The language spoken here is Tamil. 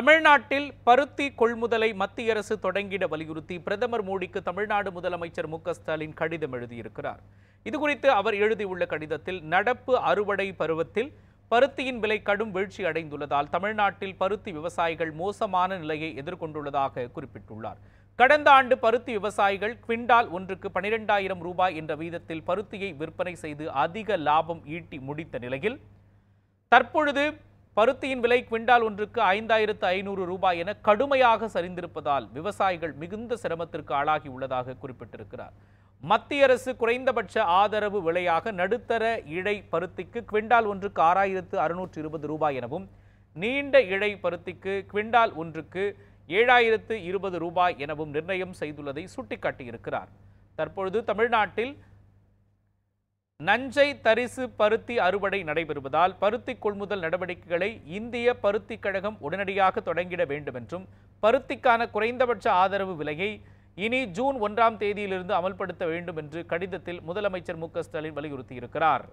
தமிழ்நாட்டில் பருத்தி கொள்முதலை மத்திய அரசு தொடங்கிட வலியுறுத்தி பிரதமர் மோடிக்கு தமிழ்நாடு முதலமைச்சர் மு ஸ்டாலின் கடிதம் எழுதியிருக்கிறார். இதுகுறித்து அவர் எழுதியுள்ள கடிதத்தில் நடப்பு அறுவடை பருவத்தில் பருத்தியின் விலை கடும் வீழ்ச்சி அடைந்துள்ளதால் தமிழ்நாட்டில் பருத்தி விவசாயிகள் மோசமான நிலையை எதிர்கொண்டுள்ளதாக குறிப்பிட்டுள்ளார். கடந்த ஆண்டு பருத்தி விவசாயிகள் குவிண்டால் ஒன்றுக்கு பனிரெண்டாயிரம் ரூபாய் என்ற வீதத்தில் பருத்தியை விற்பனை செய்து அதிக லாபம் ஈட்டி முடித்த நிலையில் தற்பொழுது பருத்தியின் விலை குவிண்டால் ஒன்றுக்கு ஐந்தாயிரத்து ஐநூறு ரூபாய் என கடுமையாக சரிந்திருப்பதால் விவசாயிகள் மிகுந்த சிரமத்திற்கு ஆளாகி உள்ளதாக குறிப்பிட்டிருக்கிறார். மத்திய அரசு குறைந்தபட்ச ஆதரவு விலையாக நடுத்தர இழை பருத்திக்கு குவிண்டால் ஒன்றுக்கு ஆறாயிரத்து அறுநூற்று இருபது ரூபாய் எனவும் நீண்ட இழை பருத்திக்கு குவிண்டால் ஒன்றுக்கு ஏழாயிரத்து இருபது ரூபாய் எனவும் நிர்ணயம் செய்துள்ளதை சுட்டிக்காட்டியிருக்கிறார். தற்பொழுது தமிழ்நாட்டில் நஞ்சை தரிசு பருத்தி அறுவடை நடைபெறுவதால் பருத்தி கொள்முதல் நடவடிக்கைகளை இந்திய பருத்தி கழகம் உடனடியாக தொடங்கிட வேண்டும் என்றும் பருத்திக்கான குறைந்தபட்ச ஆதரவு விலையை இனி ஜூன் ஒன்றாம் தேதியிலிருந்து அமல்படுத்த வேண்டும் என்று கடிதத்தில் முதலமைச்சர் மு க ஸ்டாலின் வலியுறுத்தியிருக்கிறார்.